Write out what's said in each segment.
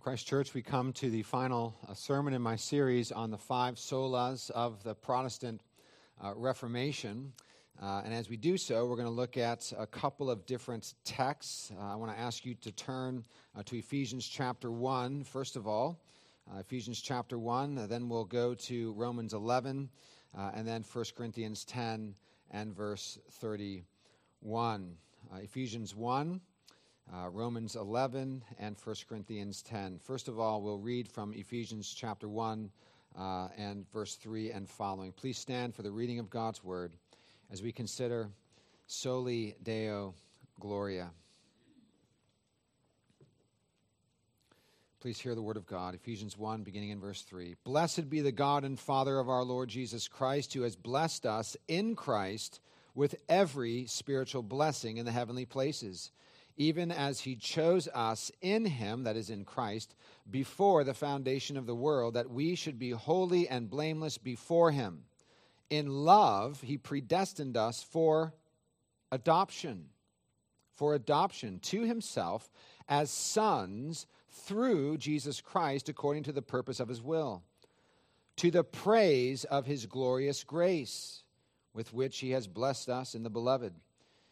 Christ Church, we come to the final uh, sermon in my series on the five solas of the Protestant uh, Reformation. Uh, and as we do so, we're going to look at a couple of different texts. Uh, I want to ask you to turn uh, to Ephesians chapter 1, first of all. Ephesians chapter 1, then we'll go to Romans 11, and then 1 Corinthians 10 and verse 31. Ephesians 1 uh, Romans 11 and 1 Corinthians 10. First of all, we'll read from Ephesians chapter 1 uh, and verse 3 and following. Please stand for the reading of God's word as we consider Soli Deo Gloria. Please hear the word of God. Ephesians 1, beginning in verse 3. Blessed be the God and Father of our Lord Jesus Christ, who has blessed us in Christ with every spiritual blessing in the heavenly places even as he chose us in him, that is in Christ, before the foundation of the world, that we should be holy and blameless before him. In love, he predestined us for adoption, for adoption to himself as sons through Jesus Christ, according to the purpose of his will, to the praise of his glorious grace, with which he has blessed us in the beloved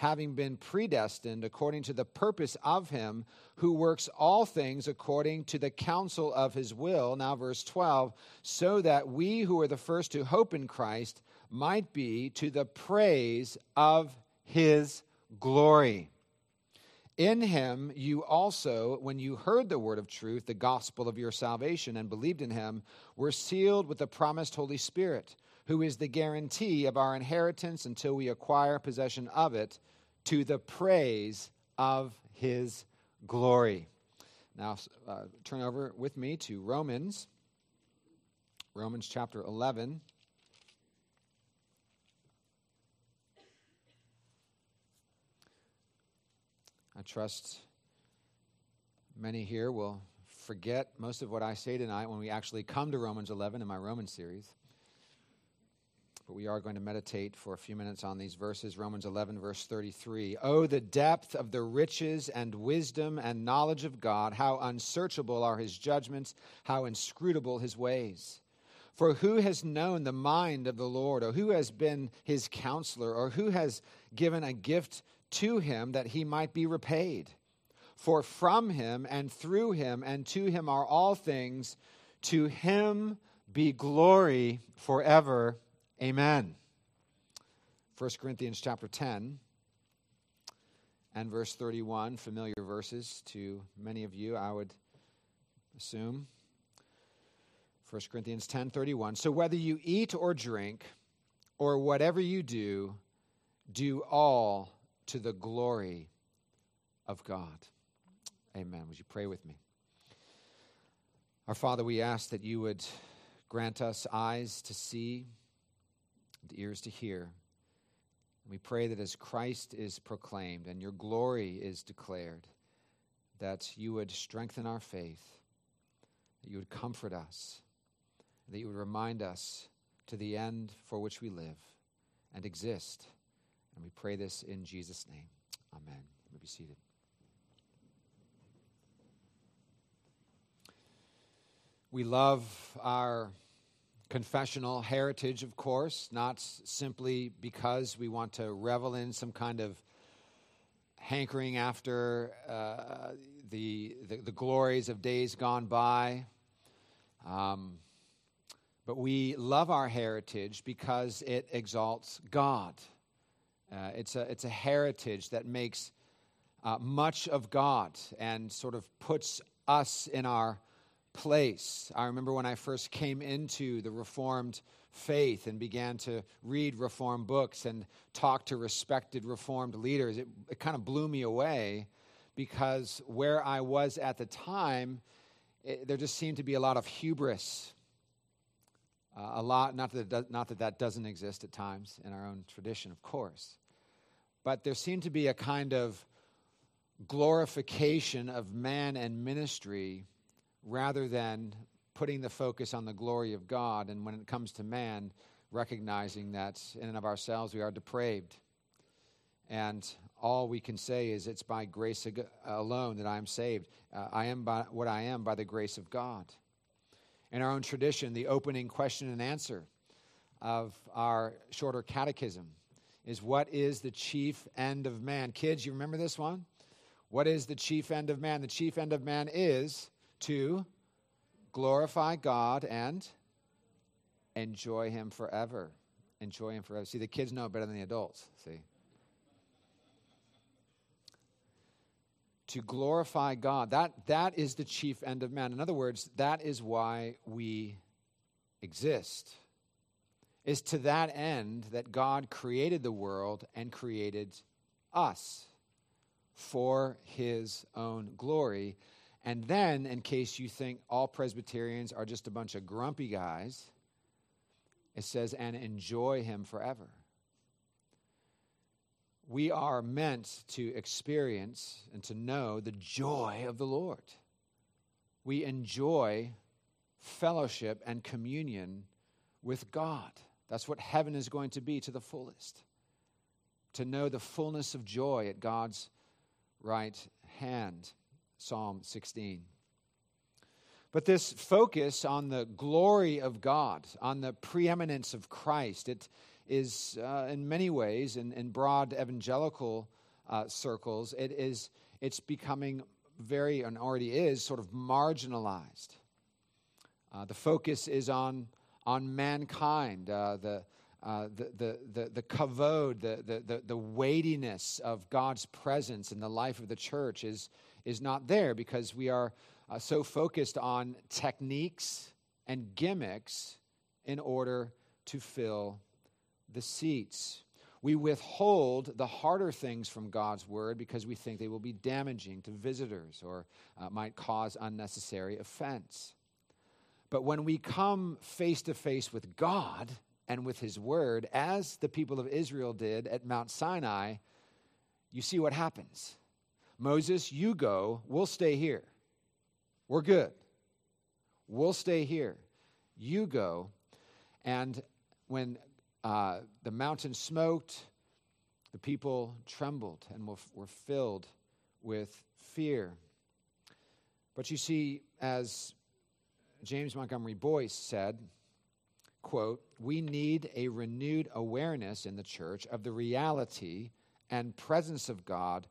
having been predestined according to the purpose of him who works all things according to the counsel of his will. Now, verse 12, so that we who are the first to hope in Christ might be to the praise of his glory. In him you also, when you heard the word of truth, the gospel of your salvation, and believed in him, were sealed with the promised Holy Spirit who is the guarantee of our inheritance until we acquire possession of it to the praise of his glory. Now, uh, turn over with me to Romans, Romans chapter 11. I trust many here will forget most of what I say tonight when we actually come to Romans 11 in my Romans series but we are going to meditate for a few minutes on these verses. Romans 11, verse 33. Oh, the depth of the riches and wisdom and knowledge of God! How unsearchable are his judgments, how inscrutable his ways. For who has known the mind of the Lord, or who has been his counselor, or who has given a gift to him that he might be repaid? For from him and through him and to him are all things. To him be glory forever. Amen. 1 Corinthians chapter 10 and verse 31, familiar verses to many of you, I would assume. 1 Corinthians 10:31. So whether you eat or drink or whatever you do, do all to the glory of God. Amen. Would you pray with me? Our Father, we ask that you would grant us eyes to see ears to hear. We pray that as Christ is proclaimed and your glory is declared, that you would strengthen our faith, that you would comfort us, that you would remind us to the end for which we live and exist. And we pray this in Jesus' name. Amen. You may be seated. We love our confessional heritage, of course, not simply because we want to revel in some kind of hankering after uh, the, the, the, glories of days gone by. Um, but we love our heritage because it exalts God. Uh, it's, a, it's a heritage that makes uh, much of God and sort of puts us in our place. I remember when I first came into the Reformed faith and began to read Reformed books and talk to respected Reformed leaders, it, it kind of blew me away because where I was at the time, it, there just seemed to be a lot of hubris. uh, a lot. Not that, does, not that that doesn't exist at times in our own tradition, of course. But there seemed to be a kind of glorification of man and ministry rather than putting the focus on the glory of God. And when it comes to man, recognizing that in and of ourselves we are depraved. And all we can say is it's by grace alone that I am saved. Uh, I am by, what I am by the grace of God. In our own tradition, the opening question and answer of our shorter catechism is what is the chief end of man? Kids, you remember this one? What is the chief end of man? The chief end of man is to glorify God and enjoy Him forever. Enjoy Him forever. See, the kids know it better than the adults. See? To glorify God. That, that is the chief end of man. In other words, that is why we exist. Is to that end that God created the world and created us for his own glory. And then, in case you think all Presbyterians are just a bunch of grumpy guys, it says, and enjoy him forever. We are meant to experience and to know the joy of the Lord. We enjoy fellowship and communion with God. That's what heaven is going to be to the fullest. To know the fullness of joy at God's right hand. Psalm 16. But this focus on the glory of God, on the preeminence of Christ, it is uh, in many ways, in, in broad evangelical uh, circles, it is, it's becoming very, and already is, sort of marginalized. Uh, the focus is on, on mankind, uh, the, uh, the, the, the, the kavod, the, the, the, the weightiness of God's presence in the life of the church is, is not there because we are uh, so focused on techniques and gimmicks in order to fill the seats. We withhold the harder things from God's word because we think they will be damaging to visitors or uh, might cause unnecessary offense. But when we come face to face with God, and with his word, as the people of Israel did at Mount Sinai, you see what happens. Moses, you go, we'll stay here. We're good. We'll stay here. You go. And when uh, the mountain smoked, the people trembled and were, filled with fear. But you see, as James Montgomery Boice said, quote, we need a renewed awareness in the church of the reality and presence of God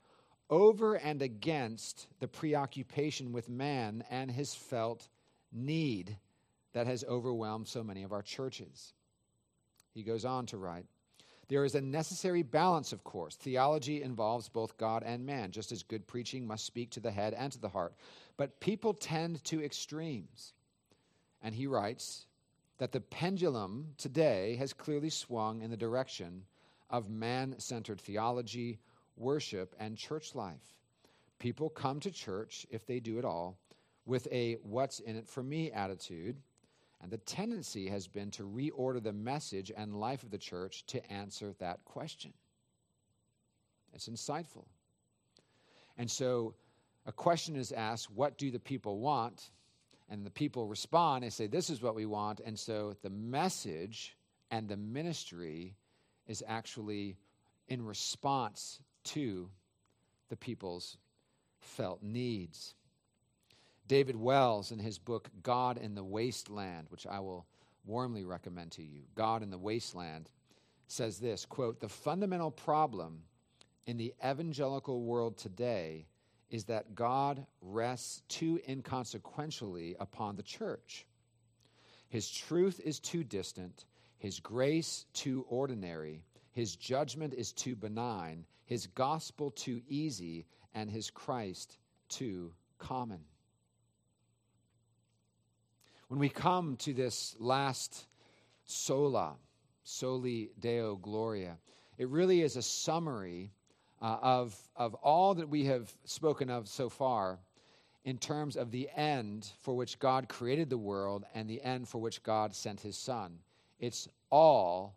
over and against the preoccupation with man and his felt need that has overwhelmed so many of our churches. He goes on to write There is a necessary balance, of course. Theology involves both God and man, just as good preaching must speak to the head and to the heart. But people tend to extremes. And he writes that the pendulum today has clearly swung in the direction of man centered theology, worship, and church life. People come to church, if they do at all, with a what's in it for me attitude, and the tendency has been to reorder the message and life of the church to answer that question. It's insightful. And so a question is asked what do the people want? and the people respond and say, This is what we want. And so the message and the ministry is actually in response to the people's felt needs. David Wells, in his book God in the Wasteland, which I will warmly recommend to you, God in the Wasteland, says this quote, The fundamental problem in the evangelical world today is that God rests too inconsequentially upon the church. His truth is too distant, His grace too ordinary, His judgment is too benign, His gospel too easy, and His Christ too common. When we come to this last sola, soli deo gloria, it really is a summary uh, of, of all that we have spoken of so far in terms of the end for which God created the world and the end for which God sent his Son. It's all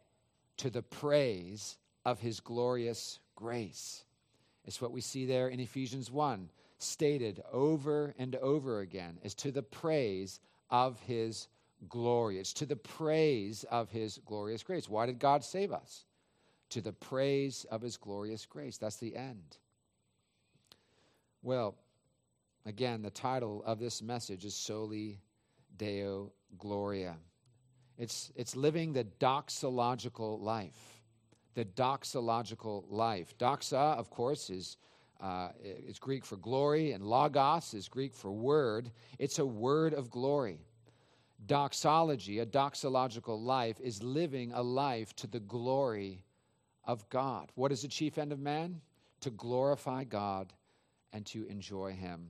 to the praise of his glorious grace. It's what we see there in Ephesians 1, stated over and over again, is to the praise of his glory. It's to the praise of his glorious grace. Why did God save us? To the praise of his glorious grace. That's the end. Well, again, the title of this message is Soli Deo Gloria. It's, it's living the doxological life. The doxological life. Doxa, of course, is, uh, is Greek for glory, and logos is Greek for word. It's a word of glory. Doxology, a doxological life, is living a life to the glory of God. What is the chief end of man? To glorify God and to enjoy Him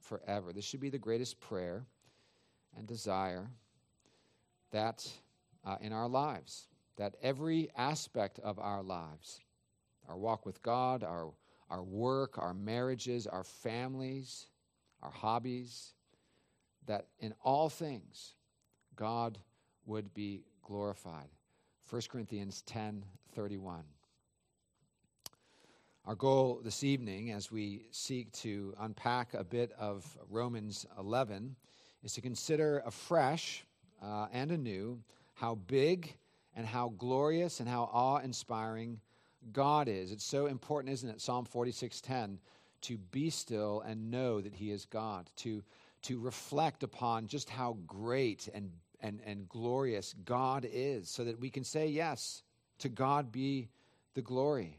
forever. This should be the greatest prayer and desire that uh, in our lives, that every aspect of our lives, our walk with God, our, our work, our marriages, our families, our hobbies, that in all things God would be glorified. 1 Corinthians 10 31. Our goal this evening, as we seek to unpack a bit of Romans 11, is to consider afresh uh, and anew how big and how glorious and how awe inspiring God is. It's so important, isn't it? Psalm 46:10 to be still and know that He is God, to, to reflect upon just how great and, and, and glorious God is, so that we can say, Yes, to God be the glory.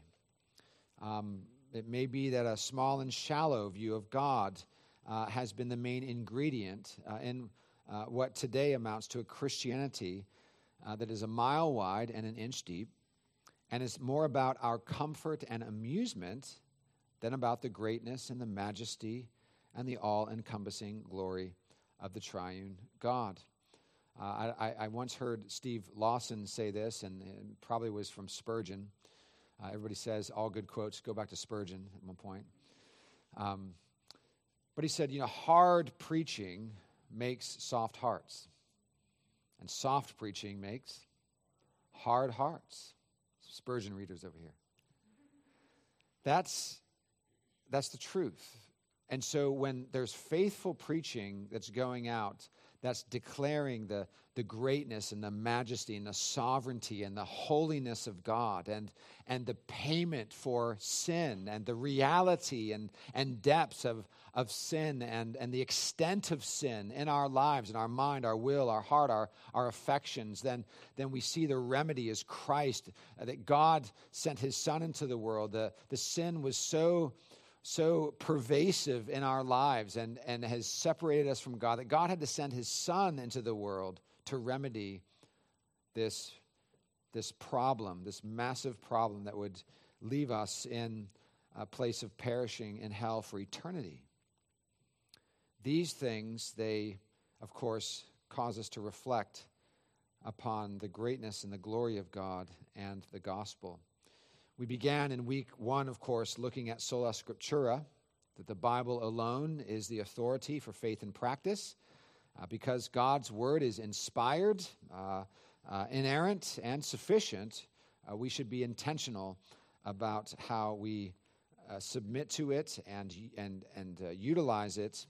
Um, it may be that a small and shallow view of God uh, has been the main ingredient uh, in uh, what today amounts to a Christianity uh, that is a mile wide and an inch deep, and is more about our comfort and amusement than about the greatness and the majesty and the all encompassing glory of the triune God. Uh, I, I, once heard Steve Lawson say this, and it probably was from Spurgeon. Uh, everybody says all good quotes go back to Spurgeon at one point. Um, but he said, you know, hard preaching makes soft hearts, and soft preaching makes hard hearts. Spurgeon readers over here. That's, that's the truth. And so when there's faithful preaching that's going out, that's declaring the, the greatness and the majesty and the sovereignty and the holiness of God and, and the payment for sin and the reality and, and depths of, of sin and, and the extent of sin in our lives, in our mind, our will, our heart, our, our affections, then, then we see the remedy is Christ, that God sent his Son into the world. The, the sin was so so pervasive in our lives and, and has separated us from God that God had to send his Son into the world to remedy this, this problem, this massive problem that would leave us in a place of perishing in hell for eternity. These things, they, of course, cause us to reflect upon the greatness and the glory of God and the gospel. We began in week one, of course, looking at sola scriptura, that the Bible alone is the authority for faith and practice, uh, because God's word is inspired, uh, uh, inerrant, and sufficient. Uh, we should be intentional about how we uh, submit to it and and and uh, utilize it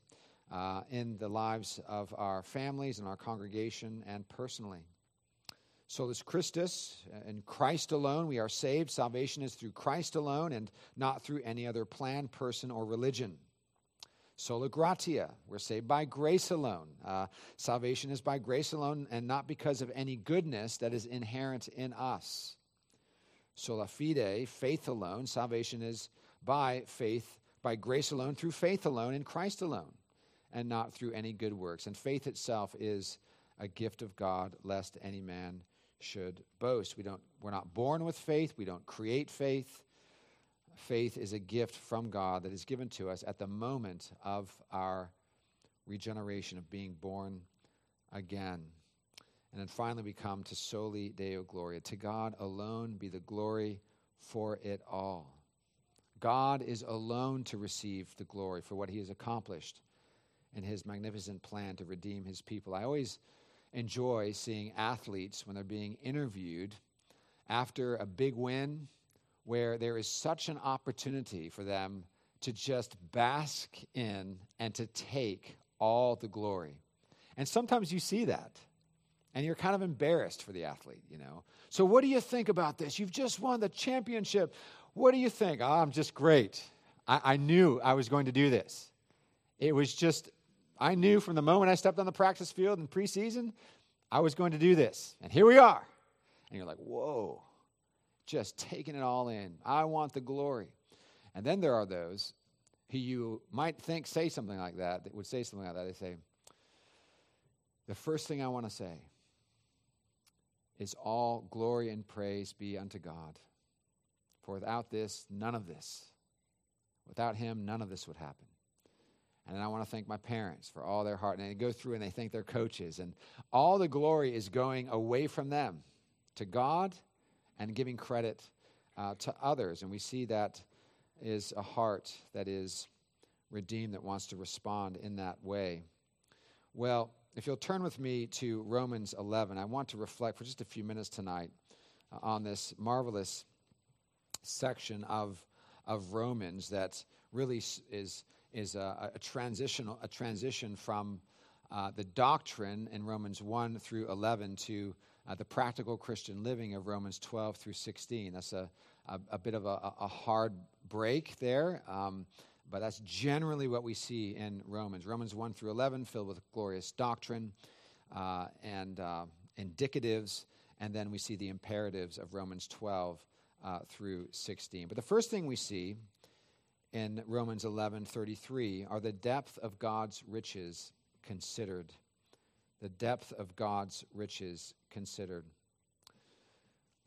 in the lives of our families and our congregation and personally. Solus Christus, in Christ alone, we are saved. Salvation is through Christ alone and not through any other plan, person, or religion. Sola gratia, we're saved by grace alone. Uh, salvation is by grace alone and not because of any goodness that is inherent in us. Sola fide, faith alone. Salvation is by faith, by grace alone, through faith alone, in Christ alone, and not through any good works. And faith itself is a gift of God, lest any man should boast. We don't, we're not born with faith, we don't create faith. Faith is a gift from God that is given to us at the moment of our regeneration, of being born again. And then finally, we come to soli Deo Gloria. To God alone be the glory for it all. God is alone to receive the glory for what he has accomplished in his magnificent plan to redeem his people. I always enjoy seeing athletes when they're being interviewed after a big win where there is such an opportunity for them to just bask in and to take all the glory. And sometimes you see that and you're kind of embarrassed for the athlete, you know. So, what do you think about this? You've just won the championship. What do you think? Oh, I'm just great. I, I knew I was going to do this. It was just, I knew from the moment I stepped on the practice field in preseason, I was going to do this. And here we are. And you're like, whoa, just taking it all in. I want the glory. And then there are those who you might think say something like that, that would say something like that. They say, the first thing I want to say is all glory and praise be unto God. For without this, none of this, without Him, none of this would happen. And I want to thank my parents for all their heart. And they go through and they thank their coaches. And all the glory is going away from them to God and giving credit uh, to others. And we see that is a heart that is redeemed, that wants to respond in that way. Well, if you'll turn with me to Romans 11, I want to reflect for just a few minutes tonight uh, on this marvelous section of, of Romans that really is, is a, a transitional a transition from uh, the doctrine in Romans 1 through 11 to uh, the practical Christian living of Romans 12 through 16. That's a, a, a bit of a, a, hard break there, um, but that's generally what we see in Romans. Romans 1 through 11, filled with glorious doctrine uh, and uh, indicatives, and then we see the imperatives of Romans 12 uh, through 16. But the first thing we see in Romans 11:33 are the depth of God's riches considered the depth of God's riches considered.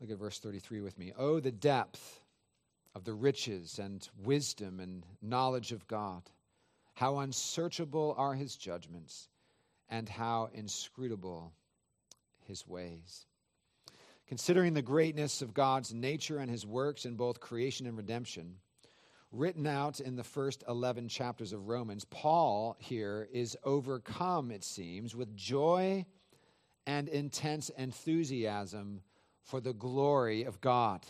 Look at verse 33 with me. Oh, the depth of the riches and wisdom and knowledge of God. How unsearchable are his judgments, and how inscrutable his ways. Considering the greatness of God's nature and his works in both creation and redemption, written out in the first 11 chapters of Romans, Paul here is overcome, it seems, with joy and intense enthusiasm for the glory of God.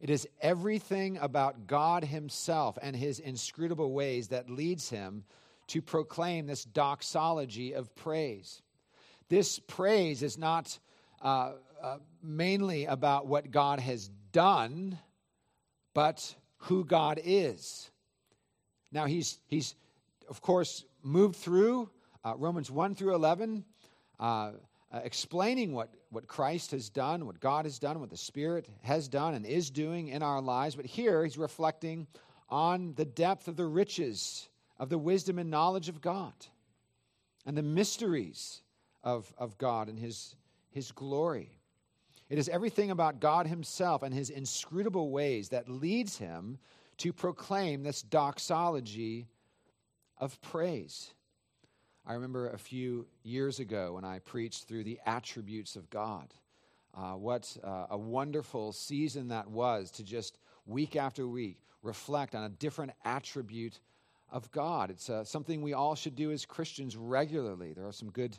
It is everything about God Himself and His inscrutable ways that leads him to proclaim this doxology of praise. This praise is not uh, uh, mainly about what God has done, but who God is. Now, he's, he's of course, moved through uh, Romans 1 through 11, uh, uh, explaining what, what Christ has done, what God has done, what the Spirit has done and is doing in our lives. But here he's reflecting on the depth of the riches of the wisdom and knowledge of God and the mysteries of, of God and his, his glory. It is everything about God Himself and His inscrutable ways that leads Him to proclaim this doxology of praise. I remember a few years ago when I preached through the attributes of God. Uh, what uh, a wonderful season that was to just week after week reflect on a different attribute of God. It's uh, something we all should do as Christians regularly. There are some good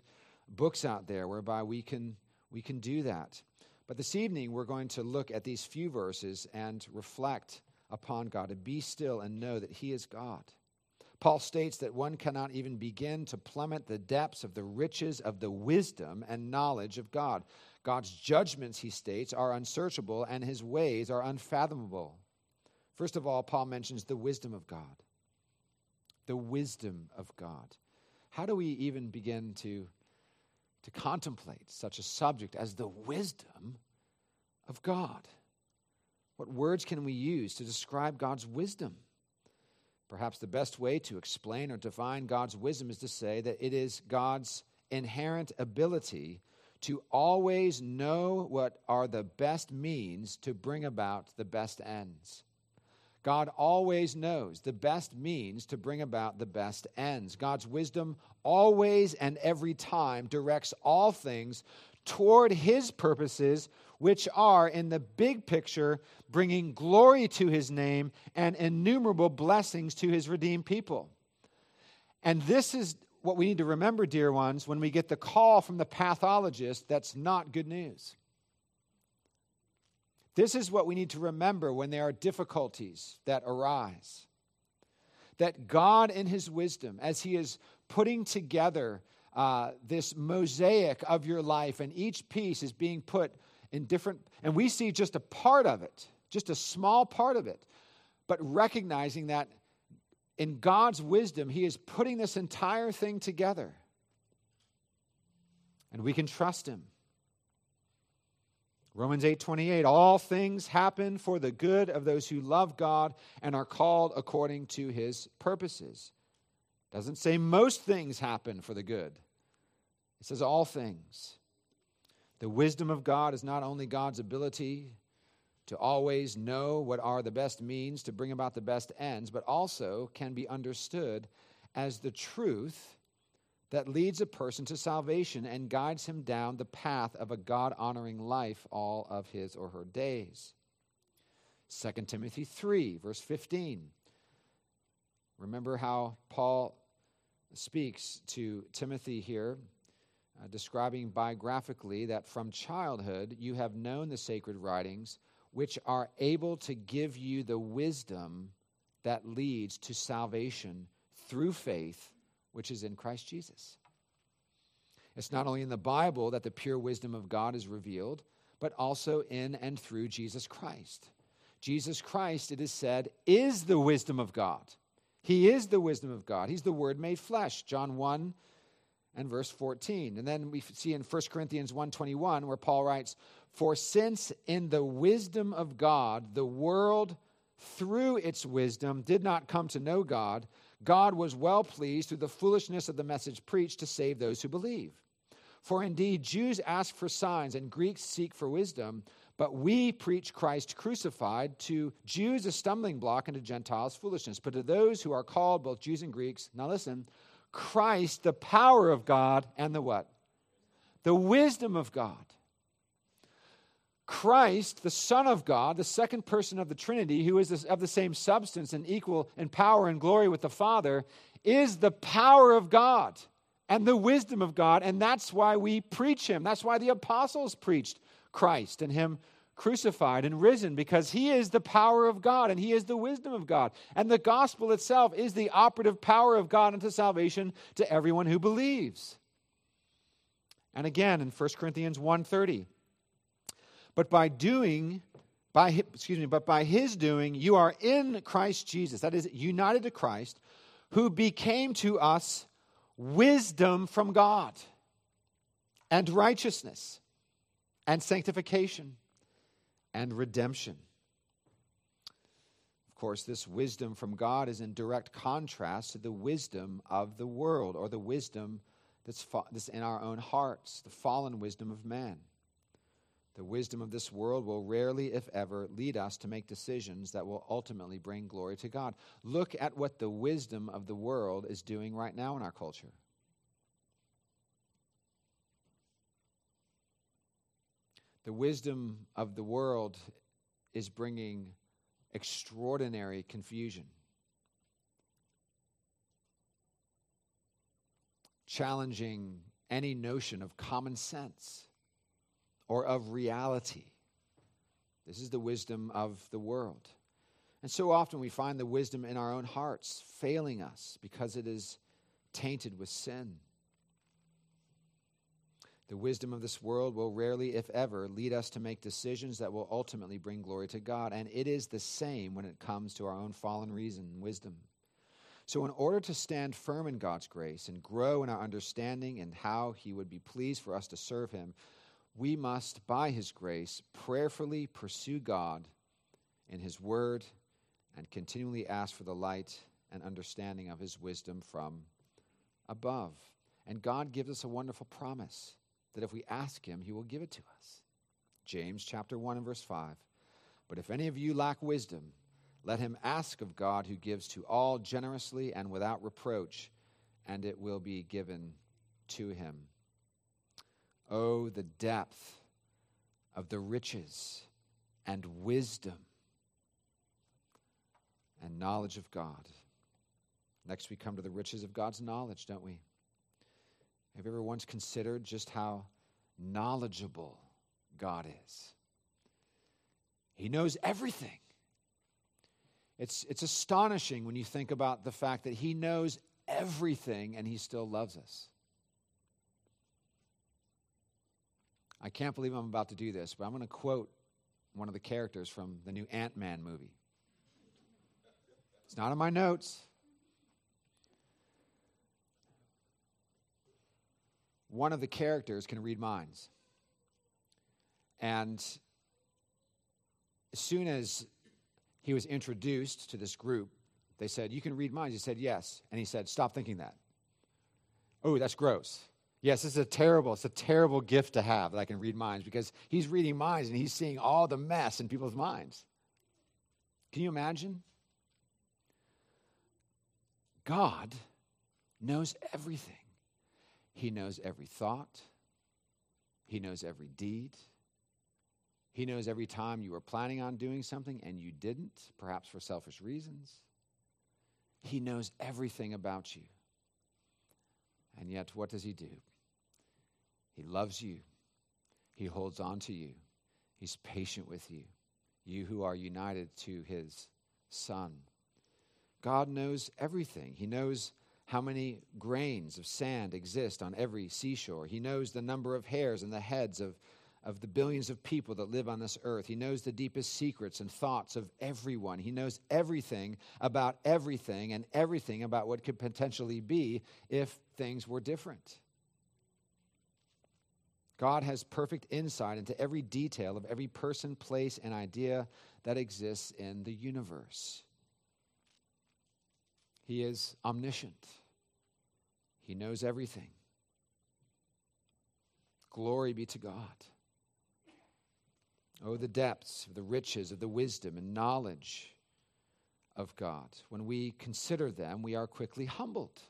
books out there whereby we can, we can do that. But this evening, we're going to look at these few verses and reflect upon God, and be still and know that He is God. Paul states that one cannot even begin to plummet the depths of the riches of the wisdom and knowledge of God. God's judgments, he states, are unsearchable and his ways are unfathomable. First of all, Paul mentions the wisdom of God. The wisdom of God. How do we even begin to to contemplate such a subject as the wisdom of God. What words can we use to describe God's wisdom? Perhaps the best way to explain or define God's wisdom is to say that it is God's inherent ability to always know what are the best means to bring about the best ends. God always knows the best means to bring about the best ends. God's wisdom always and every time directs all things toward his purposes, which are, in the big picture, bringing glory to his name and innumerable blessings to his redeemed people. And this is what we need to remember, dear ones, when we get the call from the pathologist that's not good news. This is what we need to remember when there are difficulties that arise. That God, in His wisdom, as He is putting together uh, this mosaic of your life, and each piece is being put in different, and we see just a part of it, just a small part of it, but recognizing that in God's wisdom, He is putting this entire thing together. And we can trust Him. Romans 8:28 All things happen for the good of those who love God and are called according to his purposes. Doesn't say most things happen for the good. It says all things. The wisdom of God is not only God's ability to always know what are the best means to bring about the best ends, but also can be understood as the truth that leads a person to salvation and guides him down the path of a God honoring life all of his or her days. 2 Timothy 3, verse 15. Remember how Paul speaks to Timothy here, uh, describing biographically that from childhood you have known the sacred writings, which are able to give you the wisdom that leads to salvation through faith which is in Christ Jesus. It's not only in the Bible that the pure wisdom of God is revealed, but also in and through Jesus Christ. Jesus Christ, it is said, is the wisdom of God. He is the wisdom of God. He's the Word made flesh. John 1 and verse 14. And then we see in 1 Corinthians 1:21 where Paul writes, "For since in the wisdom of God the world through its wisdom did not come to know God, God was well pleased through the foolishness of the message preached to save those who believe. For indeed, Jews ask for signs and Greeks seek for wisdom, but we preach Christ crucified to Jews a stumbling block and to Gentiles foolishness. But to those who are called, both Jews and Greeks, now listen, Christ, the power of God, and the what? The wisdom of God. Christ, the Son of God, the second person of the Trinity, who is of the same substance and equal in power and glory with the Father, is the power of God and the wisdom of God. And that's why we preach him. That's why the apostles preached Christ and him crucified and risen, because he is the power of God and he is the wisdom of God. And the gospel itself is the operative power of God unto salvation to everyone who believes. And again in 1 Corinthians 1:30 but by doing, by excuse me, but by his doing, you are in Christ Jesus. That is united to Christ, who became to us wisdom from God, and righteousness, and sanctification, and redemption. Of course, this wisdom from God is in direct contrast to the wisdom of the world or the wisdom that's, fa- that's in our own hearts, the fallen wisdom of man. The wisdom of this world will rarely, if ever, lead us to make decisions that will ultimately bring glory to God. Look at what the wisdom of the world is doing right now in our culture. The wisdom of the world is bringing extraordinary confusion, challenging any notion of common sense or of reality. This is the wisdom of the world. And so often we find the wisdom in our own hearts failing us because it is tainted with sin. The wisdom of this world will rarely, if ever, lead us to make decisions that will ultimately bring glory to God. And it is the same when it comes to our own fallen reason and wisdom. So, in order to stand firm in God's grace and grow in our understanding and how He would be pleased for us to serve Him, we must, by His grace, prayerfully pursue God in His Word and continually ask for the light and understanding of His wisdom from above. And God gives us a wonderful promise that if we ask Him, He will give it to us. James chapter 1 and verse 5. But if any of you lack wisdom, let him ask of God who gives to all generously and without reproach, and it will be given to him. Oh, the depth of the riches and wisdom and knowledge of God. Next, we come to the riches of God's knowledge, don't we? Have you ever once considered just how knowledgeable God is? He knows everything. It's, it's astonishing when you think about the fact that He knows everything and He still loves us. I can't believe I'm about to do this, but I'm going to quote one of the characters from the new Ant Man movie. It's not in my notes. One of the characters can read minds. And as soon as he was introduced to this group, they said, You can read minds. He said, Yes. And he said, Stop thinking that. Oh, that's gross. Yes, it's a terrible, it's a terrible gift to have that I can read minds because he's reading minds and he's seeing all the mess in people's minds. Can you imagine? God knows everything. He knows every thought. He knows every deed. He knows every time you were planning on doing something and you didn't, perhaps for selfish reasons. He knows everything about you. And yet, what does he do? He loves you. He holds on to you. He's patient with you, you who are united to his Son. God knows everything. He knows how many grains of sand exist on every seashore. He knows the number of hairs in the heads of, of the billions of people that live on this earth. He knows the deepest secrets and thoughts of everyone. He knows everything about everything and everything about what could potentially be if things were different. God has perfect insight into every detail of every person, place, and idea that exists in the universe. He is omniscient, He knows everything. Glory be to God. Oh, the depths of the riches of the wisdom and knowledge of God. When we consider them, we are quickly humbled.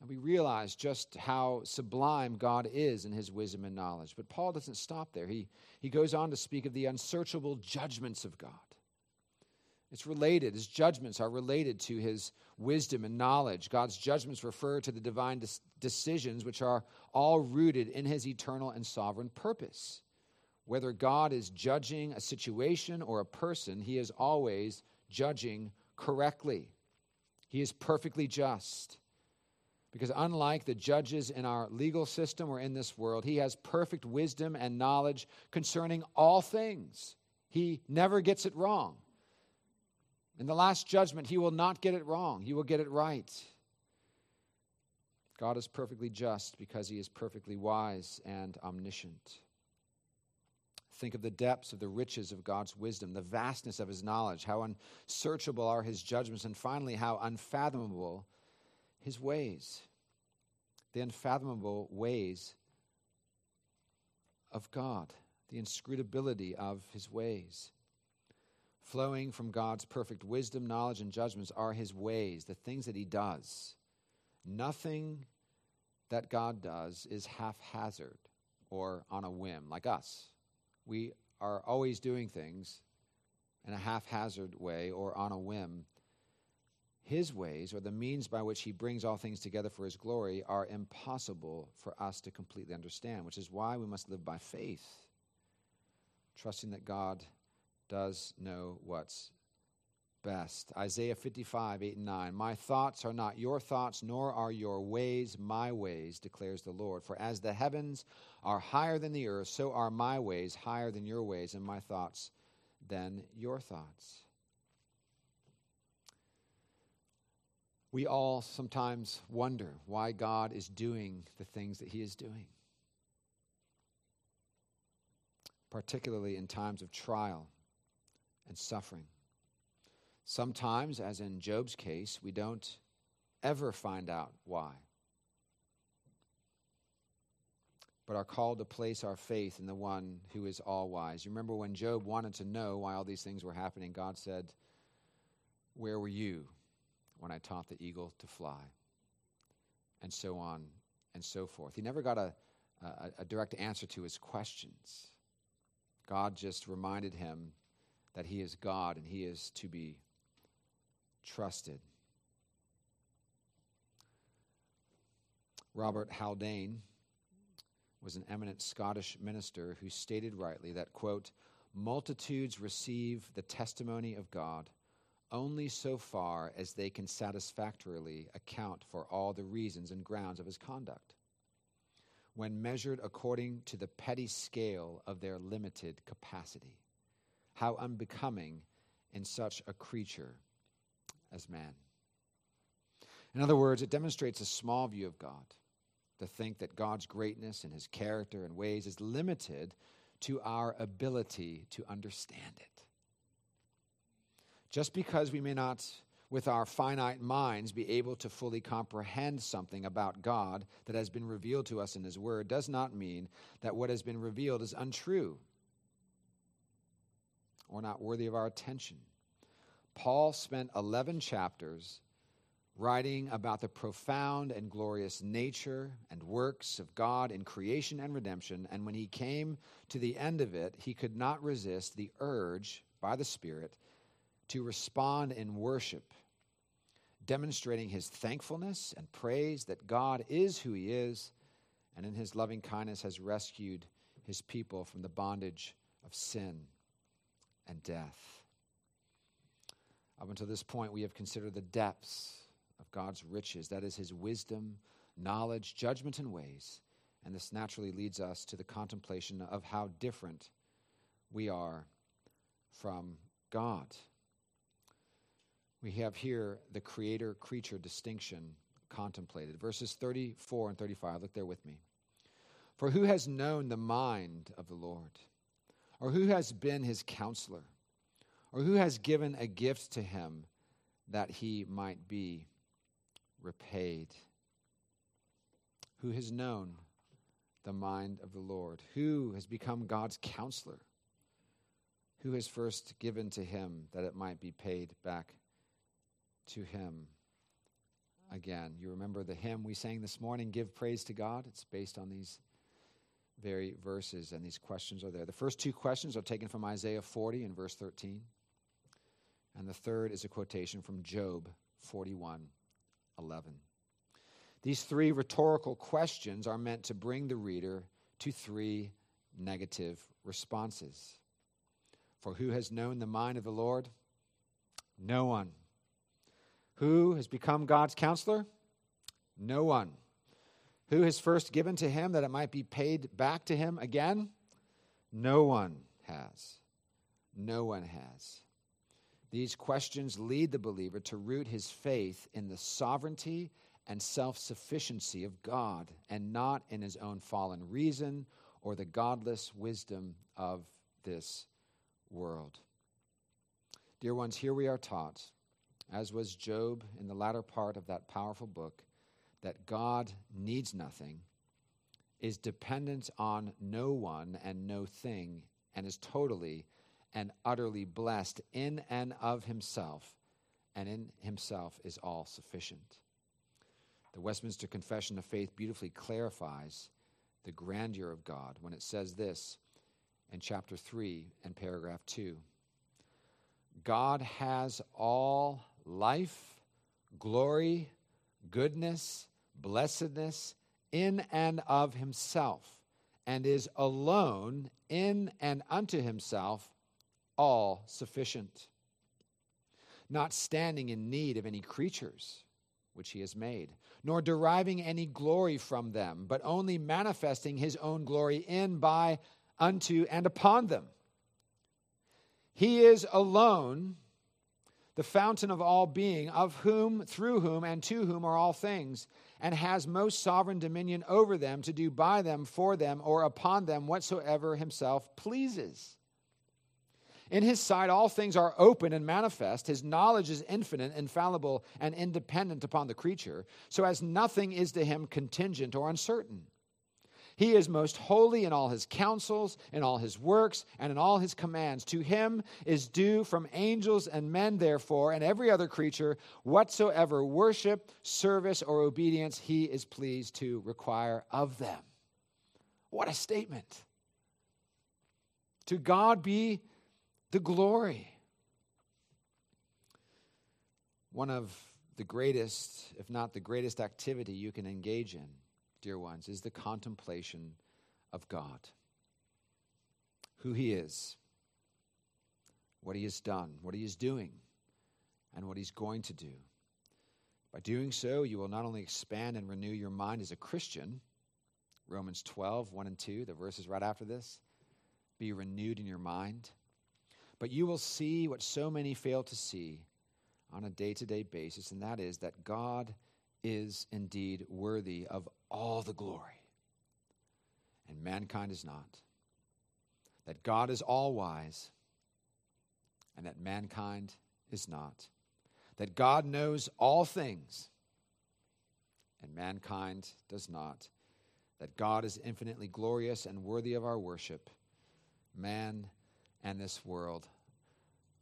And we realize just how sublime God is in his wisdom and knowledge. But Paul doesn't stop there. He, he goes on to speak of the unsearchable judgments of God. It's related, his judgments are related to his wisdom and knowledge. God's judgments refer to the divine des- decisions which are all rooted in his eternal and sovereign purpose. Whether God is judging a situation or a person, he is always judging correctly. He is perfectly just. Because unlike the judges in our legal system or in this world, he has perfect wisdom and knowledge concerning all things. He never gets it wrong. In the last judgment, he will not get it wrong, he will get it right. God is perfectly just because he is perfectly wise and omniscient. Think of the depths of the riches of God's wisdom, the vastness of his knowledge, how unsearchable are his judgments, and finally, how unfathomable his ways, the unfathomable ways of God, the inscrutability of his ways. Flowing from God's perfect wisdom, knowledge, and judgments are his ways, the things that he does. Nothing that God does is haphazard or on a whim, like us. We are always doing things in a haphazard way or on a whim his ways, or the means by which he brings all things together for his glory, are impossible for us to completely understand, which is why we must live by faith, trusting that God does know what's best. Isaiah 55, 8 and 9. My thoughts are not your thoughts, nor are your ways my ways, declares the Lord. For as the heavens are higher than the earth, so are my ways higher than your ways, and my thoughts than your thoughts. We all sometimes wonder why God is doing the things that He is doing, particularly in times of trial and suffering. Sometimes, as in Job's case, we don't ever find out why, but are called to place our faith in the one who is all wise. You remember when Job wanted to know why all these things were happening, God said, Where were you when I taught the eagle to fly, and so on and so forth. He never got a, a, a direct answer to his questions. God just reminded him that he is God and he is to be trusted. Robert Haldane was an eminent Scottish minister who stated rightly that, quote, multitudes receive the testimony of God only so far as they can satisfactorily account for all the reasons and grounds of his conduct, when measured according to the petty scale of their limited capacity. How unbecoming in such a creature as man. In other words, it demonstrates a small view of God to think that God's greatness and his character and ways is limited to our ability to understand it. Just because we may not, with our finite minds, be able to fully comprehend something about God that has been revealed to us in his word, does not mean that what has been revealed is untrue or not worthy of our attention. Paul spent 11 chapters writing about the profound and glorious nature and works of God in creation and redemption. And when he came to the end of it, he could not resist the urge by the Spirit to respond in worship, demonstrating his thankfulness and praise that God is who he is and in his loving kindness has rescued his people from the bondage of sin and death. Up until this point, we have considered the depths of God's riches. That is his wisdom, knowledge, judgment, and ways. And this naturally leads us to the contemplation of how different we are from God. We have here the creator creature distinction contemplated. Verses 34 and 35. Look there with me. For who has known the mind of the Lord? Or who has been his counselor? Or who has given a gift to him that he might be repaid. Who has known the mind of the Lord? Who has become God's counselor? Who has first given to him that it might be paid back to him again? You remember the hymn we sang this morning, Give Praise to God? It's based on these very verses, and these questions are there. The first two questions are taken from Isaiah 40 and verse 13. And the third is a quotation from Job 41 11. These three rhetorical questions are meant to bring the reader to three negative responses. For who has known the mind of the Lord? No one. Who has become God's counselor? No one. Who has first given to him that it might be paid back to him again? No one has. No one has. These questions lead the believer to root his faith in the sovereignty and self sufficiency of God and not in his own fallen reason or the godless wisdom of this world. Dear ones, here we are taught, as was Job in the latter part of that powerful book, that God needs nothing, is dependent on no one and no thing, and is totally and utterly blessed in and of himself, and in himself is all sufficient. The Westminster Confession of Faith beautifully clarifies the grandeur of God when it says this in chapter 3 and paragraph 2 God has all life, glory, goodness, blessedness in and of himself, and is alone in and unto himself all sufficient, not standing in need of any creatures which he has made, nor deriving any glory from them, but only manifesting his own glory in, by, unto, and upon them. He is alone the fountain of all being, of whom, through whom, and to whom are all things, and has most sovereign dominion over them to do by them, for them, or upon them whatsoever himself pleases. In his sight, all things are open and manifest. His knowledge is infinite, infallible, and independent upon the creature, so as nothing is to him contingent or uncertain. He is most holy in all his counsels, in all his works, and in all his commands. To him is due from angels and men, therefore, and every other creature, whatsoever worship, service, or obedience he is pleased to require of them. What a statement! To God be the glory. One of the greatest, if not the greatest activity you can engage in dear ones, is the contemplation of God. Who He is, what He has done, what He is doing, and what He's going to do. By doing so, you will not only expand and renew your mind as a Christian, Romans 12, 1 and 2, the verses right after this, be renewed in your mind, but you will see what so many fail to see on a day to day basis, and that is that God is indeed worthy of all the glory, and mankind is not. That God is all wise, and that mankind is not that God knows all things and mankind does not, that God is infinitely glorious and worthy of our worship. Man and this world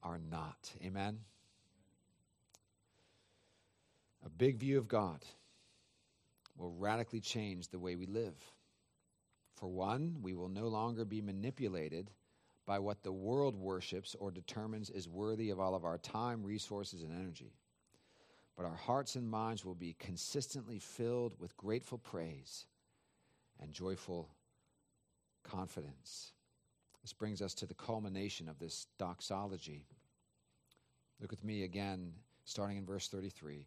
are not. Amen? A big view of God will radically change the way we live. For one, we will no longer be manipulated by what the world worships or determines is worthy of all of our time, resources, and energy. But our hearts and minds will be consistently filled with grateful praise and joyful confidence. This brings us to the culmination of this doxology. Look with me again, starting in verse 33.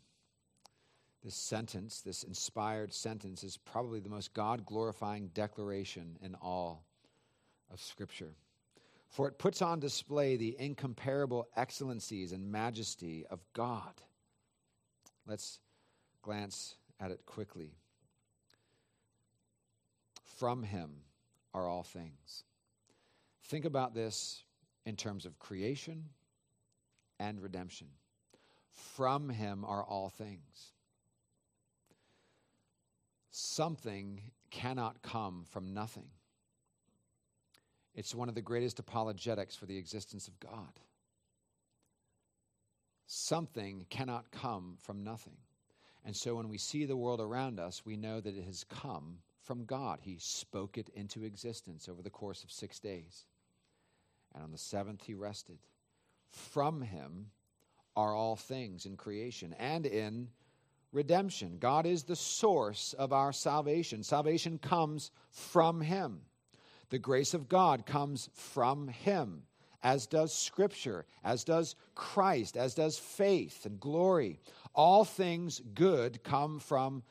This sentence, this inspired sentence, is probably the most God glorifying declaration in all of Scripture for it puts on display the incomparable excellencies and majesty of God. Let's glance at it quickly. From him are all things. Think about this in terms of creation and redemption. From him are all things. Something cannot come from nothing. It's one of the greatest apologetics for the existence of God. Something cannot come from nothing. And so when we see the world around us, we know that it has come from God. He spoke it into existence over the course of six days. And on the seventh, he rested. From him are all things in creation and in redemption. God is the source of our salvation. Salvation comes from him. The grace of God comes from Him, as does Scripture, as does Christ, as does faith and glory. All things good come from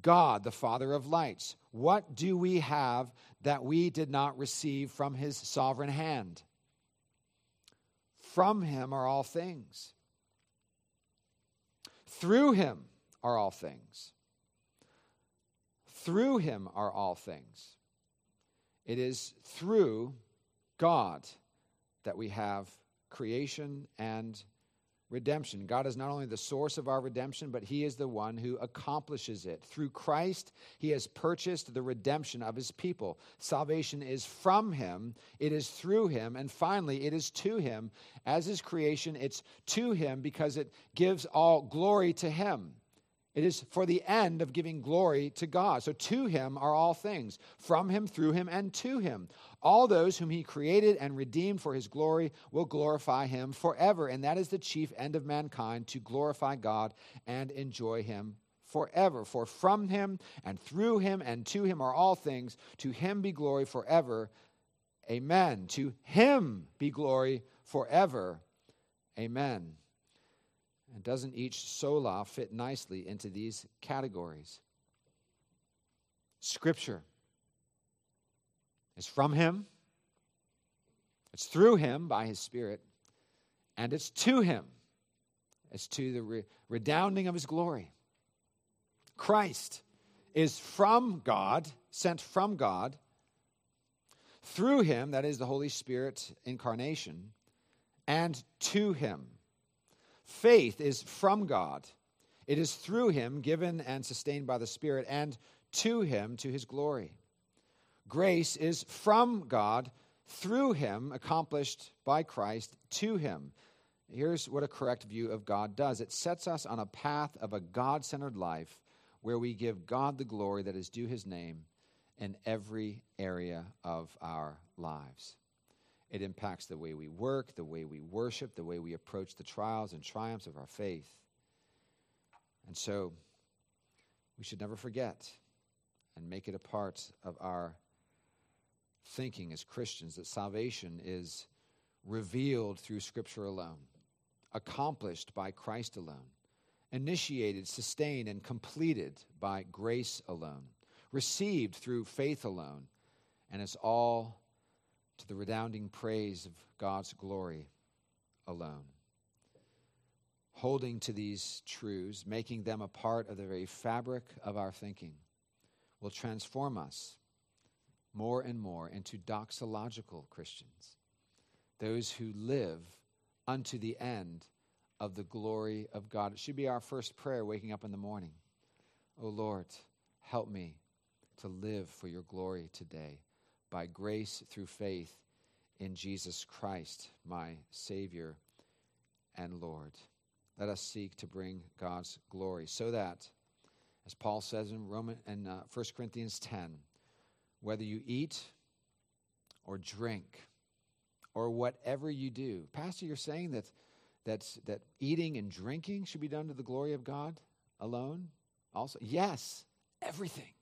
God, the Father of lights. What do we have that we did not receive from His sovereign hand? From Him are all things. Through Him are all things. Through Him are all things. It is through God that we have creation and redemption. God is not only the source of our redemption, but He is the one who accomplishes it. Through Christ, He has purchased the redemption of His people. Salvation is from Him, it is through Him, and finally, it is to Him. As His creation, it's to Him because it gives all glory to Him. It is for the end of giving glory to God. So to him are all things, from him, through him, and to him. All those whom he created and redeemed for his glory will glorify him forever. And that is the chief end of mankind, to glorify God and enjoy him forever. For from him and through him and to him are all things. To him be glory forever. Amen. To him be glory forever. Amen. And doesn't each sola fit nicely into these categories? Scripture is from Him, it's through Him by His Spirit, and it's to Him. It's to the re- redounding of His glory. Christ is from God, sent from God, through Him, that is the Holy Spirit incarnation, and to Him Faith is from God. It is through him, given and sustained by the Spirit, and to him, to his glory. Grace is from God through him, accomplished by Christ to him. Here's what a correct view of God does it sets us on a path of a God centered life where we give God the glory that is due his name in every area of our lives. It impacts the way we work, the way we worship, the way we approach the trials and triumphs of our faith. And so, we should never forget and make it a part of our thinking as Christians that salvation is revealed through Scripture alone, accomplished by Christ alone, initiated, sustained, and completed by grace alone, received through faith alone, and is all to the redounding praise of God's glory alone. Holding to these truths, making them a part of the very fabric of our thinking, will transform us more and more into doxological Christians, those who live unto the end of the glory of God. It should be our first prayer waking up in the morning. Oh Lord, help me to live for your glory today by grace through faith in Jesus Christ, my Savior and Lord. Let us seek to bring God's glory so that, as Paul says in Roman and uh, 1 Corinthians 10, whether you eat or drink or whatever you do. Pastor, you're saying that, that, that eating and drinking should be done to the glory of God alone? Also, yes, everything.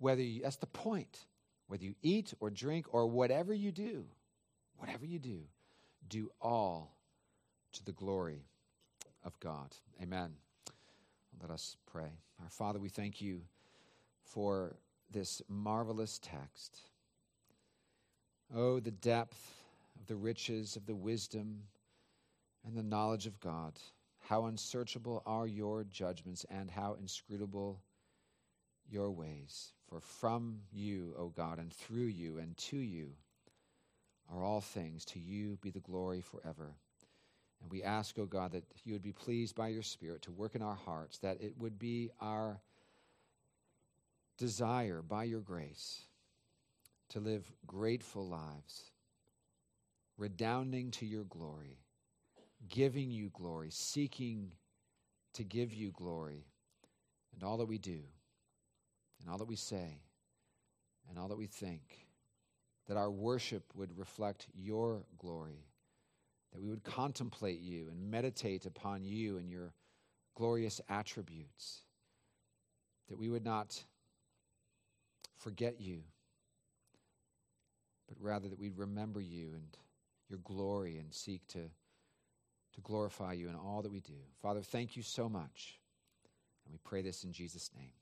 Whether you, that's the point. Whether you eat or drink or whatever you do, whatever you do, do all to the glory of God. Amen. Let us pray. Our Father, we thank you for this marvelous text. Oh, the depth of the riches of the wisdom and the knowledge of God. How unsearchable are your judgments and how inscrutable your ways. For from you, O God, and through you and to you are all things. To you be the glory forever. And we ask, O God, that you would be pleased by your Spirit to work in our hearts, that it would be our desire by your grace to live grateful lives, redounding to your glory, giving you glory, seeking to give you glory, and all that we do, and all that we say, and all that we think, that our worship would reflect your glory, that we would contemplate you and meditate upon you and your glorious attributes, that we would not forget you, but rather that we'd remember you and your glory and seek to, to glorify you in all that we do. Father, thank you so much. And we pray this in Jesus' name.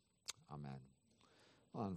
Amen.